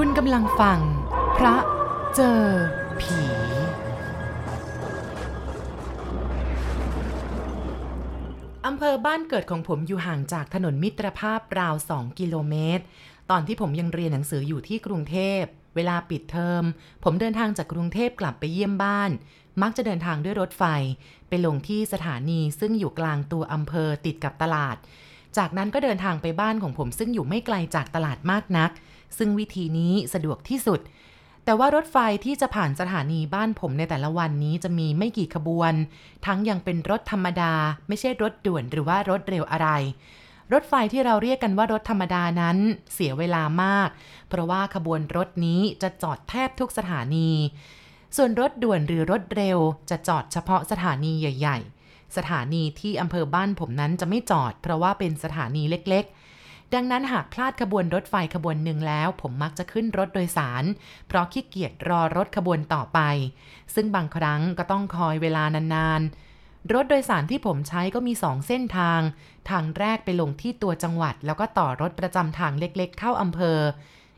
คุณกำลังฟัง พระเจอผี อำเภอบ้านเกิดของผมอยู่ห่างจากถนนมิตรภาพราว 2 กิโลเมตร ตอนที่ผมยังเรียนหนังสืออยู่ที่กรุงเทพ เวลาปิดเทอม ผมเดินทางจากกรุงเทพกลับไปเยี่ยมบ้าน มักจะเดินทางด้วยรถไฟ ไปลงที่สถานีซึ่งอยู่กลางตัวอำเภอติดกับตลาด จากนั้นก็เดินทางไปบ้านของผมซึ่งอยู่ไม่ไกลจากตลาดมากนัก ซึ่งวิธีนี้สะดวกที่สุด แต่ว่ารถไฟที่จะผ่านสถานีบ้านผมในแต่ละวันนี้จะมีไม่กี่ขบวน ทั้งยังเป็นรถธรรมดา ไม่ใช่รถด่วนหรือว่ารถเร็วอะไรรถไฟที่เราเรียกกันว่ารถธรรมดานั้นเสียเวลามาก เพราะว่าขบวนรถนี้จะจอดแทบทุกสถานี ส่วนรถด่วนหรือรถเร็วจะจอดเฉพาะสถานีใหญ่ ๆ สถานีที่อำเภอบ้านผมนั้นจะไม่จอด เพราะว่าเป็นสถานีเล็กๆ ดังนั้นหากพลาดขบวนรถไฟขบวนหนึ่งแล้ว ผมมักจะขึ้นรถโดยสาร เพราะขี้เกียจรอรถขบวนต่อไป ซึ่งบางครั้งก็ต้องคอยเวลานานๆ รถโดยสารที่ผมใช้ก็มี2เส้นทาง ทางแรกไปลงที่ตัวจังหวัด แล้วก็ต่อรถประจำทางเล็กๆ เข้าอำเภอ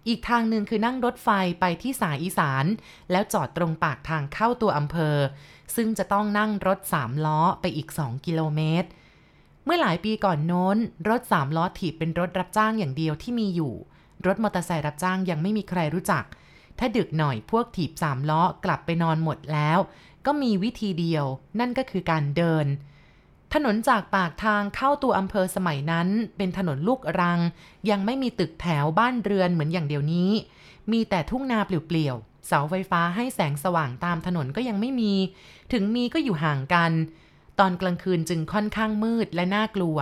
อีกทางหนึ่งคือนั่งรถไฟไปที่สายอีสาน แล้วจอดตรงปากทางเข้าตัวอำเภอ ซึ่งจะต้องนั่งรถ3ล้อไปอีก 2 กิโลเมตร เมื่อหลายปีก่อนโน้น รถ3ล้อถีบเป็นรถรับจ้างอย่างเดียวที่มีอยู่ รถมอเตอร์ไซค์รับจ้างยังไม่มีใครรู้จัก ถ้าดึกหน่อยพวกถีบ3ล้อกลับไปนอนหมดแล้ว ก็มีวิธีเดียว นั่นก็คือการเดิน ถนนจากปากทางเข้าตัวอำเภอสมัยนั้น เป็นถนนลูกรัง ยังไม่มีตึกแถวบ้านเรือนเหมือนอย่างเดียวนี้ มีแต่ทุ่งนาเปลี่ยวๆเสาไฟฟ้าให้แสงสว่างตามถนนก็ยังไม่มี ถึงมีก็อยู่ห่างกัน ตอนกลางคืนจึงค่อนข้างมืดและน่ากลัว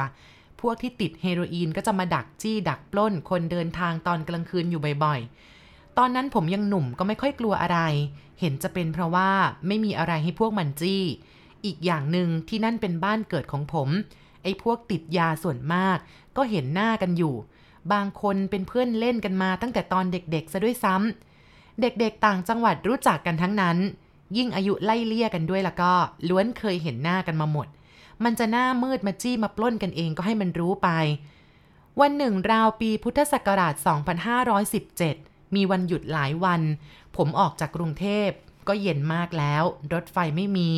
พวกที่ติดเฮโรอีนก็จะมาดักจี้ดักปล้น คนเดินทางตอนกลางคืนอยู่บ่อยๆ ตอนนั้นผมยังหนุ่มก็ไม่ค่อยกลัวอะไร เห็นจะเป็นเพราะว่าไม่มีอะไรให้พวกมันจี้ อีกอย่างหนึ่งที่นั่นเป็นบ้านเกิดของผม ไอ้พวกติดยาส่วนมาก ก็เห็นหน้ากันอยู่ บางคนเป็นเพื่อนเล่นกันมาตั้งแต่ตอนเด็กๆซะด้วยซ้ำเด็กๆต่างจังหวัดรู้จักกันทั้งนั้น ยิ่งอายุไล่เลี่ยกันด้วยแล้วก็ ล้วนเคยเห็นหน้ากันมาหมด มันจะหน้ามืดมาจี้มาปล้นกันเองก็ให้มันรู้ไป วันหนึ่งราวปีพุทธศักราช 2517 มีวันหยุดหลายวัน ผมออกจากกรุงเทพก็เย็นมากแล้ว รถไฟไม่มี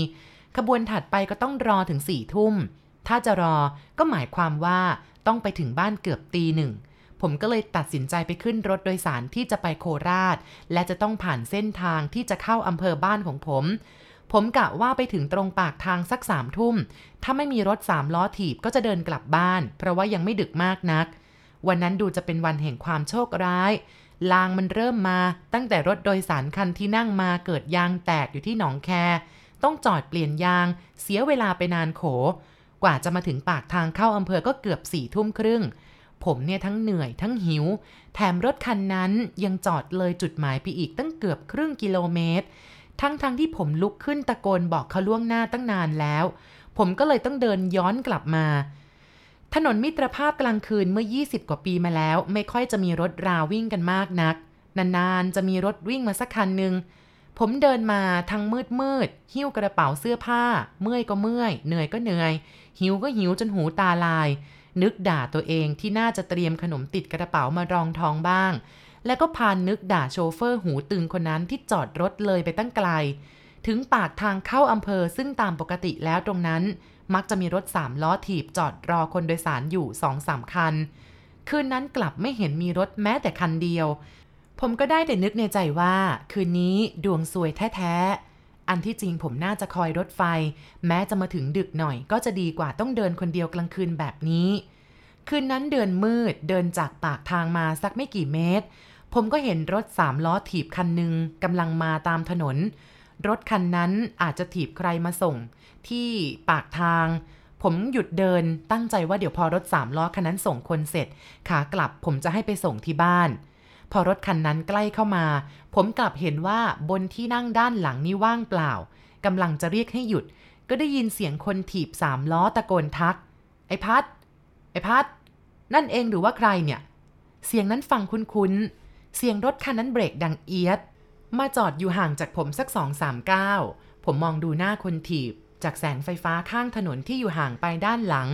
ขบวนถัดไปก็ต้องรอถึงสี่ทุ่ม ถ้าจะรอก็หมายความว่าต้องไปถึงบ้านเกือบตีหนึ่ง ผมก็เลยตัดสินใจไปขึ้นรถโดยสารที่จะไปโคราช และจะต้องผ่านเส้นทางที่จะเข้าอำเภอบ้านของผม ผมกะว่าไปถึงตรงปากทางสักสามทุ่ม ถ้าไม่มีรถสามล้อถีบก็จะเดินกลับบ้าน เพราะว่ายังไม่ดึกมากนัก วันนั้นดูจะเป็นวันแห่งความโชคร้ายลางมันเริ่มมาตั้งแต่รถโดยสารคันที่นั่งมาเกิดยางแตกอยู่ที่หนองแค ต้องจอดเปลี่ยนยาง เสียเวลาไปนานโข กว่าจะมาถึงปากทางเข้าอำเภอก็เกือบสี่ทุ่มครึ่ง ผมเนี่ยทั้งเหนื่อยทั้งหิว แถมรถคันนั้นยังจอดเลยจุดหมายไปอีกตั้งเกือบครึ่งกิโลเมตร ทั้งๆทที่ผมลุกขึ้นตะโกนบอกเขาล่วงหน้าตั้งนานแล้ว ผมก็เลยต้องเดินย้อนกลับมา ถนนมิตรภาพกลางคืนเมื่อ 20 กว่าปีมาแล้ว ไม่ค่อยจะมีรถราวิ่งกันมากนัก นานๆจะมีรถวิ่งมาสักคันหนึ่งผมเดินมาทั้งมืดมืดหิ้วกระเป๋าเสื้อผ้า เมื่อยก็เมื่อย เหนื่อยก็เหนื่อย หิวก็หิวจนหูตาลาย นึกด่าตัวเองที่น่าจะเตรียมขนมติดกระเป๋ามารองท้องบ้าง แล้วก็พานนึกด่าโชเฟอร์หูตึงคนนั้นที่จอดรถเลยไปตั้งไกล ถึงปากทางเข้าอำเภอซึ่งตามปกติแล้วตรงนั้น มักจะมีรถสามล้อถีบจอดรอคนโดยสารอยู่สองสามคัน คืนนั้นกลับไม่เห็นมีรถแม้แต่คันเดียว ผมก็ได้แต่นึกในใจว่า คืนนี้ดวงซวยแท้ๆ อันที่จริงผมน่าจะคอยรถไฟ แม้จะมาถึงดึกหน่อย ก็จะดีกว่าต้องเดินคนเดียวกลางคืนแบบนี้ คืนนั้นเดินมืดเดินจากปากทางมาสักไม่กี่เมตร ผมก็เห็นรถสามล้อถีบคันหนึ่งกำลังมาตามถนน รถคันนั้นอาจจะถีบใครมาส่ง ที่ปากทาง ผมหยุดเดินตั้งใจว่าเดี๋ยวพอรถสามล้อคันนั้นส่งคนเสร็จ ขากลับผมจะให้ไปส่งที่บ้าน พอรถคันนั้นใกล้เข้ามา ผมกลับเห็นว่าบนที่นั่งด้านหลังนี่ว่างเปล่ากำลังจะเรียกให้หยุด ก็ได้ยินเสียงคนถีบสามล้อตะโกนทัก ไอ้พัด ไอ้พัด นั่นเองหรือว่าใครเนี่ย เสียงนั้นฟังคุ้นๆ เสียงรถคันนั้นเบรกดังเอียด มาจอดอยู่ห่างจากผมสักสองสามก้าว ผมมองดูหน้าคนถีบ จากแสงไฟฟ้าข้างถนนที่อยู่ห่างไปด้านหลัง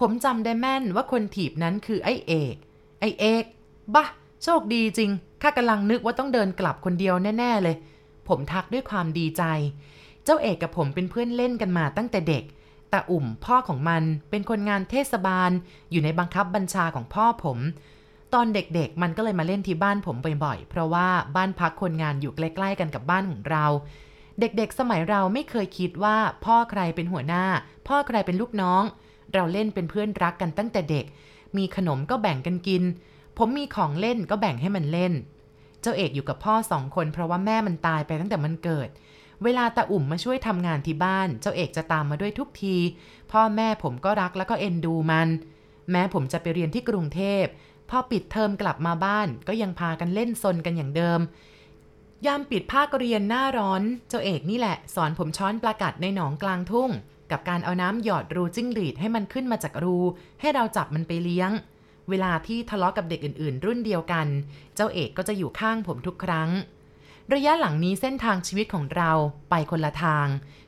ผมจำได้แม่นว่าคนถีบนั้นคือไอ้เอก ไอ้เอกบะ โชคดีจริง ข้ากำลังนึกว่าต้องเดินกลับคนเดียวแน่ ๆ เลย ผมทักด้วยความดีใจ เจ้าเอกกับผมเป็นเพื่อนเล่นกันมาตั้งแต่เด็กต่อุ่มพ่อของมันเป็นคนงานเทศบาล อยู่ในบังคับบัญชาของพ่อผม ตอนเด็กๆ มันก็เลยมาเล่นที่บ้านผมบ่อยๆ เพราะว่าบ้านพักคนงานอยู่ใกล้ ๆ กันกับบ้านของเรา เด็กๆ สมัยเราไม่เคยคิดว่าพ่อใครเป็นหัวหน้า พ่อใครเป็นลูกน้อง เราเล่นเป็นเพื่อนรักกันตั้งแต่เด็ก มีขนมก็แบ่งกันกิน ผมมีของเล่นก็แบ่งให้มันเล่น เจ้าเอกอยู่กับพ่อสองคนเพราะว่าแม่มันตายไปตั้งแต่มันเกิด เวลาตาอุ่มมาช่วยทำงานที่บ้าน เจ้าเอกจะตามมาด้วยทุกที พ่อแม่ผมก็รักแล้วก็เอ็นดูมัน แม้ผมจะไปเรียนที่กรุงเทพพอปิดเทอมกลับมาบ้านก็ยังพากันเล่นซนกันอย่างเดิม ยามปิดภาคเรียนหน้าร้อน เจ้าเอกนี่แหละ สอนผมช้อนปลากัดในหนองกลางทุ่ง กับการเอาน้ำหยอดรูจิ้งหรีดให้มันขึ้นมาจากรู ให้เราจับมันไปเลี้ยง เวลาที่ทะเลาะกับเด็กอื่นๆ รุ่นเดียวกัน เจ้าเอกก็จะอยู่ข้างผมทุกครั้ง ระยะหลังนี้เส้นทางชีวิตของเราไปคนละทาง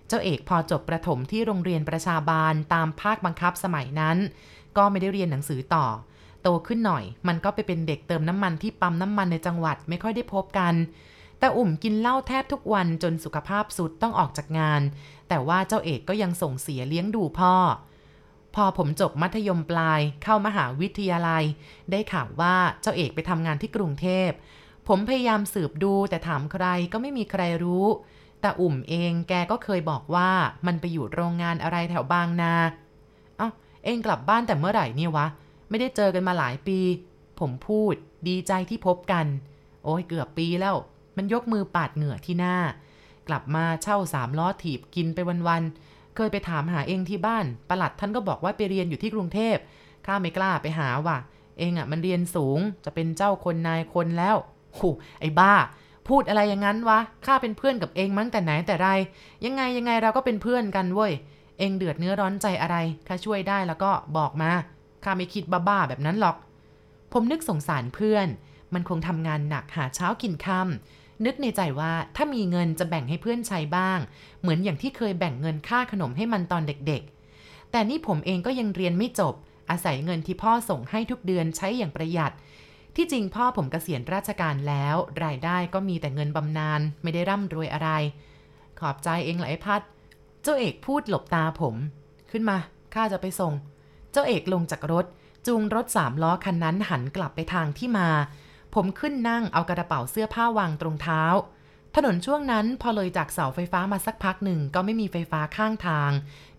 เจ้าเอกพอจบประถมที่โรงเรียนประชาบาลตามภาคบังคับสมัยนั้น ก็ไม่ได้เรียนหนังสือต่อ โตขึ้นหน่อย มันก็ไปเป็นเด็กเติมน้ำมันที่ปั๊มน้ำมันในจังหวัดไม่ค่อยได้พบกันแต่อุ่มกินเหล้าแทบทุกวันจนสุขภาพสุดต้องออกจากงาน แต่ว่าเจ้าเอกก็ยังส่งเสียเลี้ยงดูพ่อ พอผมจบมัธยมปลายเข้ามหาวิทยาลัย ได้ข่าวว่าเจ้าเอกไปทำงานที่กรุงเทพ ผมพยายามสืบดูแต่ถามใครก็ไม่มีใครรู้แต่อุ่มเองแกก็เคยบอกว่ามันไปอยู่โรงงานอะไรแถวบางนา เอ้าเองกลับบ้านแต่เมื่อไหร่เนี่ยวะ ไม่ได้เจอกันมาหลายปี ผมพูดดีใจที่พบกัน โอ้ยเกือบปีแล้ว มันยกมือปาดเหงื่อที่หน้า กลับมาเช่าสามล้อถีบกินไปวันๆ เคยไปถามหาเองที่บ้านประหลัดท่านก็บอกว่าไปเรียนอยู่ที่กรุงเทพข้าไม่กล้าไปหาว่ะ เองอะ่ะมันเรียนสูงจะเป็นเจ้าคนนายคนแล้วโหไอ้บ้า พูดอะไรอย่างนั้นวะข้าเป็นเพื่อนกับเองมั้งแต่ไหนแต่ไร ยังไงยังไงเราก็เป็นเพื่อนกันเว้ยเองเดือดเนื้อร้อนใจอะไรข้าช่วยได้แล้วก็บอกมาข้าไม่คิดบ้าๆแบบนั้นหรอก ผมนึกสงสารเพื่อน มันคงทำงานหนักหาเช้ากินค่ำ นึกในใจว่าถ้ามีเงินจะแบ่งให้เพื่อนใช้บ้าง เหมือนอย่างที่เคยแบ่งเงินค่าขนมให้มันตอนเด็กๆ แต่นี่ผมเองก็ยังเรียนไม่จบ อาศัยเงินที่พ่อส่งให้ทุกเดือนใช้อย่างประหยัด ที่จริงพ่อผมเกษียณราชการแล้ว รายได้ก็มีแต่เงินบำนาญไม่ได้ร่ำรวยอะไร ขอบใจเองหละไอ้พัด เจ้าเอกพูดหลบตาผม ขึ้นมาข้าจะไปส่ง เจ้าเอกลงจากรถจูงรถสามล้อคันนั้นหันกลับไปทางที่มา ผมขึ้นนั่งเอากระเป๋าเสื้อผ้าวางตรงเท้า ถนนช่วงนั้นพอเลยจากเสาไฟฟ้ามาสักพักหนึ่งก็ไม่มีไฟฟ้าข้างทาง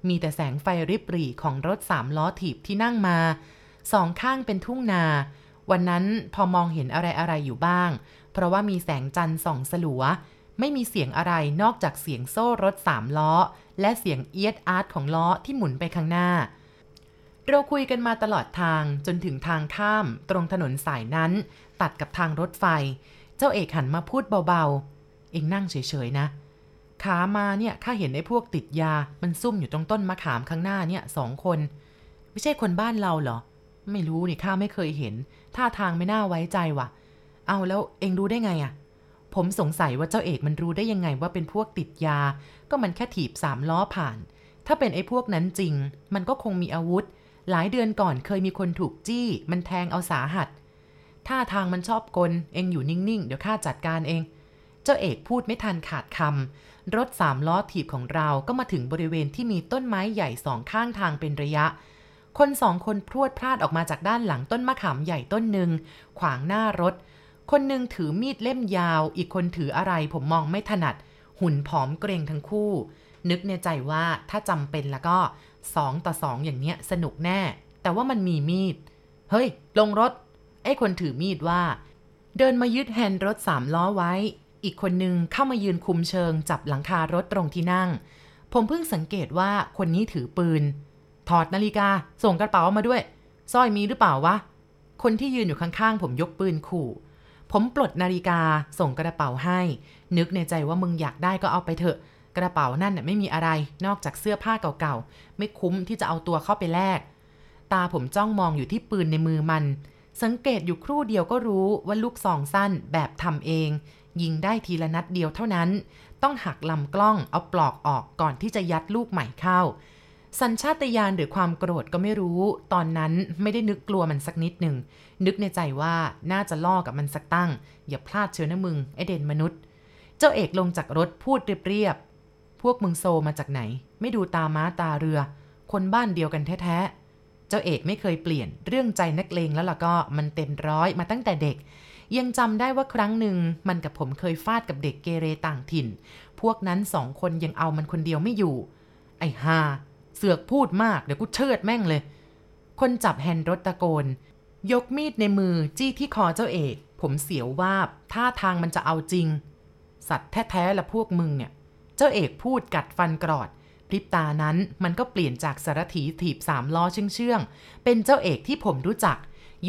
มีแต่แสงไฟริบหรี่ของรถสามล้อถีบที่นั่งมา สองข้างเป็นทุ่งนา วันนั้นพอมองเห็นอะไรอะไรอยู่บ้าง เพราะว่ามีแสงจันทร์ส่องสลัว ไม่มีเสียงอะไรนอกจากเสียงโซ่รถสามล้อ และเสียงเอียดอาร์ตของล้อที่หมุนไปข้างหน้าเราคุยกันมาตลอดทางจนถึงทางข้ามตรงถนนสายนั้น ตัดกับทางรถไฟ เจ้าเอกหันมาพูดเบาๆ เองนั่งเฉยๆนะ ขามาเนี่ยข้าเห็นไอ้พวกติดยา มันซุ่มอยู่ตรงต้นมะขามข้างหน้าเนี่ยสองคน ไม่ใช่คนบ้านเราเหรอ ไม่รู้นี่ข้าไม่เคยเห็น ท่าทางไม่น่าไว้ใจว่ะ เอาแล้วเองรู้ได้ไงอะผมสงสัยว่าเจ้าเอกมันรู้ได้ยังไงว่าเป็นพวกติดยา ก็มันแค่ถีบสามล้อผ่าน ถ้าเป็นไอ้พวกนั้นจริง มันก็คงมีอาวุธ หลายเดือนก่อนเคยมีคนถูกจี้ มันแทงเอาสาหัส ท่าทางมันชอบกล เองอยู่นิ่งๆ เดี๋ยวข้าจัดการเอง เจ้าเอกพูดไม่ทันขาดคำ รถสามล้อถีบของเราก็มาถึงบริเวณที่มีต้นไม้ใหญ่สองข้างทางเป็นระยะ คนสองคนพรวดพลาดออกมาจากด้านหลังต้นมะขามใหญ่ต้นหนึ่ง ขวางหน้ารถ คนหนึ่งถือมีดเล่มยาว อีกคนถืออะไรผมมองไม่ถนัด หุ่นผอมเกรงทั้งคู่ นึกในใจว่าถ้าจำเป็นแล้วก็สองต่อสองอย่างเนี้ยสนุกแน่ แต่ว่ามันมีมีด เฮ้ย ลงรถ ไอ้คนถือมีดว่า เดินมายึดแฮนด์รถสามล้อไว้ อีกคนนึงเข้ามายืนคุมเชิงจับหลังคารถตรงที่นั่ง ผมเพิ่งสังเกตว่าคนนี้ถือปืน ถอดนาฬิกาส่งกระเป๋ามาด้วยสร้อยมีหรือเปล่าวะ คนที่ยืนอยู่ข้างๆ ผมยกปืนขู่ ผมปลดนาฬิกาส่งกระเป๋าให้ นึกในใจว่ามึงอยากได้ก็เอาไปเถอะ กระเป๋านั่นน่ไม่มีอะไร นอกจากเสื้อผ้าเก่าๆ ไม่คุ้มที่จะเอาตัวเข้าไปแลก ตาผมจ้องมองอยู่ที่ปืนในมือมัน สังเกตอยู่ครู่เดียวก็รู้ว่าลูกซองสั้นแบบทำเอง ยิงได้ทีละนัดเดียวเท่านั้น ต้องหักลำกล้องเอาปลอกออกก่อนที่จะยัดลูกใหม่เข้า สัญชาตญาณหรือความโกรธก็ไม่รู้ ตอนนั้นไม่ได้นึกกลัวมันสักนิดหนึ่ง นึกในใจว่าน่าจะล่อกับมันสักตั้ง อย่าพลาดเชียวนะมึงไอเด่นมนุษย์ เจ้าเอกลงจากรถพูดเรียบๆพวกมึงโซมาจากไหน ไม่ดูตาม้าตาเรือ คนบ้านเดียวกันแท้ๆ เจ้าเอกไม่เคยเปลี่ยนเรื่องใจนักเลงแล้วล่ะก็มันเต็มร้อยมาตั้งแต่เด็ก ยังจำได้ว่าครั้งหนึ่งมันกับผมเคยฟาดกับเด็กเกเรต่างถิ่น พวกนั้นสองคนยังเอามันคนเดียวไม่อยู่ ไอ้ฮาเสือกพูดมากเดี๋ยวกูเชิดแม่งเลย คนจับแฮนด์รถตะโกน ยกมีดในมือจี้ที่คอเจ้าเอก ผมเสียววาบท่าทางมันจะเอาจริง สัตว์แท้ๆละพวกมึงเนี่ย เจ้าเอกพูดกัดฟันกรอด พริบตานั้นมันก็เปลี่ยนจากสารถีถีบสามล้อเชื่องๆ เป็นเจ้าเอกที่ผมรู้จัก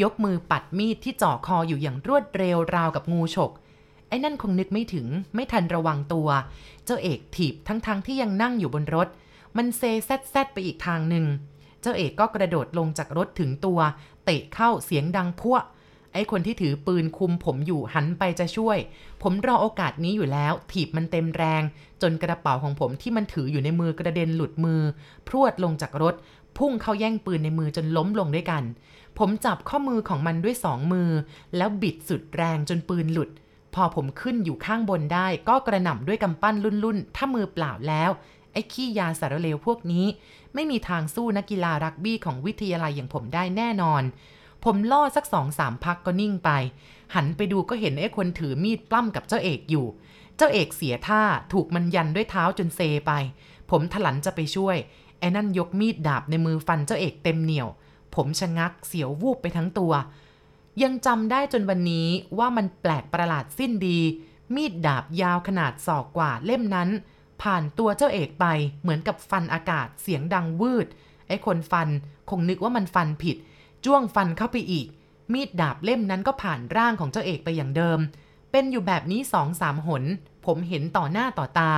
ยกมือปัดมีดที่จ่อคออยู่อย่างรวดเร็วราวกับงูฉก ไอ้นั่นคงนึกไม่ถึงไม่ทันระวังตัว เจ้าเอกถีบทั้งๆทที่ยังนั่งอยู่บนรถ มันเซแซดแซดไปอีกทางหนึ่ง เจ้าเอกก็กระโดดลงจากรถถึงตัว เตะเข้าเสียงดังพัว ไอ้คนที่ถือปืนคุมผมอยู่หันไปจะช่วย ผมรอโอกาสนี้อยู่แล้ว ถีบมันเต็มแรง จนกระเป๋าของผมที่มันถืออยู่ในมือกระเด็นหลุดมือ พรวดลงจากรถ พุ่งเข้าแย่งปืนในมือจนล้มลงด้วยกัน ผมจับข้อมือของมันด้วยสองมือ แล้วบิดสุดแรงจนปืนหลุด พอผมขึ้นอยู่ข้างบนได้ ก็กระหน่ำด้วยกำปั้นรุ่นๆ ถ้ามือเปล่าแล้ว ไอ้ขี้ยาสารเลวพวกนี้ ไม่มีทางสู้นักกีฬารักบี้ของวิทยาลัยอย่างผมได้แน่นอน ผมล่อสักสองสามพักก็นิ่งไป หันไปดูก็เห็นไอ้คนถือมีดปล้ำกับเจ้าเอกอยู่ เจ้าเอกเสียท่าถูกมันยันด้วยเท้าจนเซไป ผมถลันจะไปช่วย ไอ้นั่นยกมีดดาบในมือฟันเจ้าเอกเต็มเหนียว ผมชะงักเสียววูบไปทั้งตัว ยังจำได้จนวันนี้ว่ามันแปลกประหลาดสิ้นดี มีดดาบยาวขนาดศอกกว่าเล่มนั้น ผ่านตัวเจ้าเอกไปเหมือนกับฟันอากาศเสียงดังวืดไอ้คนฟันคงนึกว่ามันฟันผิด จ้วงฟันเข้าไปอีก มีดดาบเล่มนั้นก็ผ่านร่างของเจ้าเอกไปอย่างเดิม เป็นอยู่แบบนี้สองสามหน ผมเห็นต่อหน้าต่อตา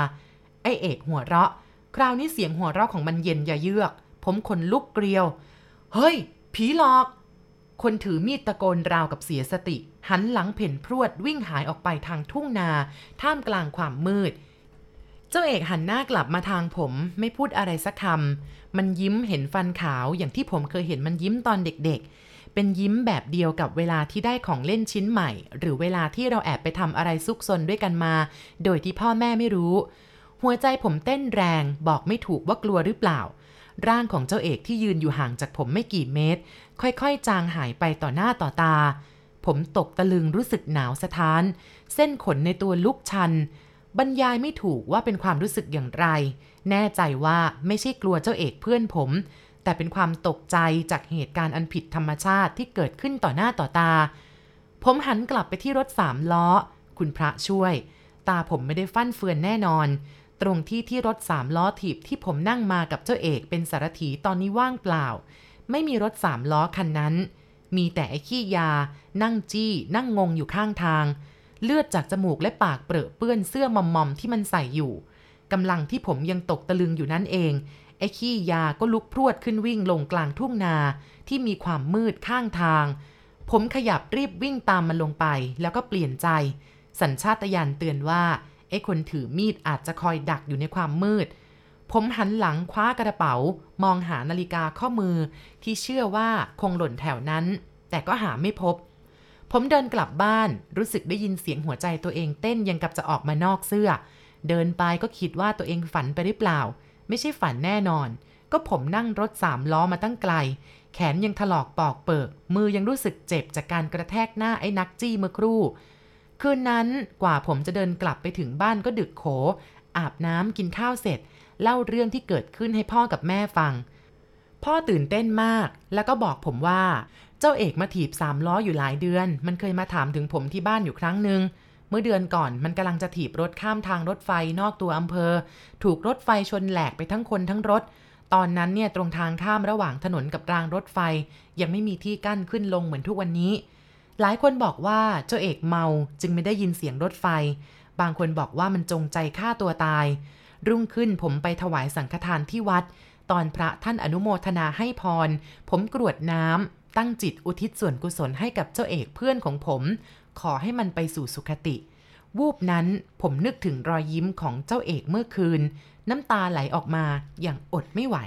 ไอเอกหัวเราะ คราวนี้เสียงหัวเราะของมันเย็นยาเยือก ผมขนลุกเกลียว เฮ้ย ผีหลอก คนถือมีดตะโกนราวกับเสียสติ หันหลังเพ่นพรวดวิ่งหายออกไปทางทุ่งนา ท่ามกลางความมืด เจ้าเอกหันหน้ากลับมาทางผม ไม่พูดอะไรสักคำมันยิ้มเห็นฟันขาวอย่างที่ผมเคยเห็นมันยิ้มตอนเด็กๆ เป็นยิ้มแบบเดียวกับเวลาที่ได้ของเล่นชิ้นใหม่ หรือเวลาที่เราแอบไปทำอะไรซุกซนด้วยกันมา โดยที่พ่อแม่ไม่รู้ หัวใจผมเต้นแรง บอกไม่ถูกว่ากลัวหรือเปล่า ร่างของเจ้าเอกที่ยืนอยู่ห่างจากผมไม่กี่เมตร ค่อยๆ จางหายไปต่อหน้าต่อตา ผมตกตะลึงรู้สึกหนาวสะท้าน เส้นขนในตัวลุกชัน บรรยายไม่ถูกว่าเป็นความรู้สึกอย่างไร แน่ใจว่าไม่ใช่กลัวเจ้าเอกเพื่อนผม แต่เป็นความตกใจจากเหตุการณ์อันผิดธรรมชาติที่เกิดขึ้นต่อหน้าต่อตา ผมหันกลับไปที่รถสามล้อ คุณพระช่วย ตาผมไม่ได้ฟั่นเฟือนแน่นอน ตรงที่ที่รถสามล้อถีบที่ผมนั่งมากับเจ้าเอกเป็นสารถีตอนนี้ว่างเปล่า ไม่มีรถสามล้อคันนั้น มีแต่ไอ้ขี้ยา นั่งจี้ นั่งงงอยู่ข้างทาง เลือดจากจมูกและปากเปรอะเปื้อนเสื้อมอมๆที่มันใส่อยู่กำลังที่ผมยังตกตะลึงอยู่นั่นเอง ไอ้ขี้ยาก็ลุกพรวดขึ้นวิ่งลงกลางทุ่งนาที่มีความมืดข้างทาง ผมขยับรีบวิ่งตามมันลงไป แล้วก็เปลี่ยนใจ สัญชาตญาณเตือนว่าไอ้คนถือมีดอาจจะคอยดักอยู่ในความมืด ผมหันหลังคว้ากระเป๋า มองหานาฬิกาข้อมือที่เชื่อว่าคงหล่นแถวนั้น แต่ก็หาไม่พบ ผมเดินกลับบ้านรู้สึกได้ยินเสียงหัวใจตัวเองเต้นยังกับจะออกมานอกเสื้อ เดินไปก็คิดว่าตัวเองฝันไปหรือเปล่า ไม่ใช่ฝันแน่นอน ก็ผมนั่งรถสามล้อมาตั้งไกล แขนยังถลอกปอกเปิก มือยังรู้สึกเจ็บจากการกระแทกหน้าไอ้นักจี้เมื่อครู่ คืนนั้นกว่าผมจะเดินกลับไปถึงบ้านก็ดึกโข อาบน้ำกินข้าวเสร็จ เล่าเรื่องที่เกิดขึ้นให้พ่อกับแม่ฟัง พ่อตื่นเต้นมากแล้วก็บอกผมว่า เจ้าเอกมาถีบสามล้ออยู่หลายเดือน มันเคยมาถามถึงผมที่บ้านอยู่ครั้งหนึ่ง เมื่อเดือนก่อนมันกำลังจะถีบรถข้ามทางรถไฟนอกตัวอำเภอ ถูกรถไฟชนแหลกไปทั้งคนทั้งรถ ตอนนั้นเนี่ยตรงทางข้ามระหว่างถนนกับรางรถไฟ ยังไม่มีที่กั้นขึ้นลงเหมือนทุกวันนี้ หลายคนบอกว่าเจ้าเอกเมาจึงไม่ได้ยินเสียงรถไฟ บางคนบอกว่ามันจงใจฆ่าตัวตาย รุ่งขึ้นผมไปถวายสังฆทานที่วัด ตอนพระท่านอนุโมทนาให้พร ผมกรวดน้ำ ตั้งจิตอุทิศส่วนกุศลให้กับเจ้าเอกเพื่อนของผม ขอให้มันไปสู่สุคติ วูบนั้นผมนึกถึงรอยยิ้มของเจ้าเอกเมื่อคืน น้ำตาไหลออกมาอย่างอดไม่ไหว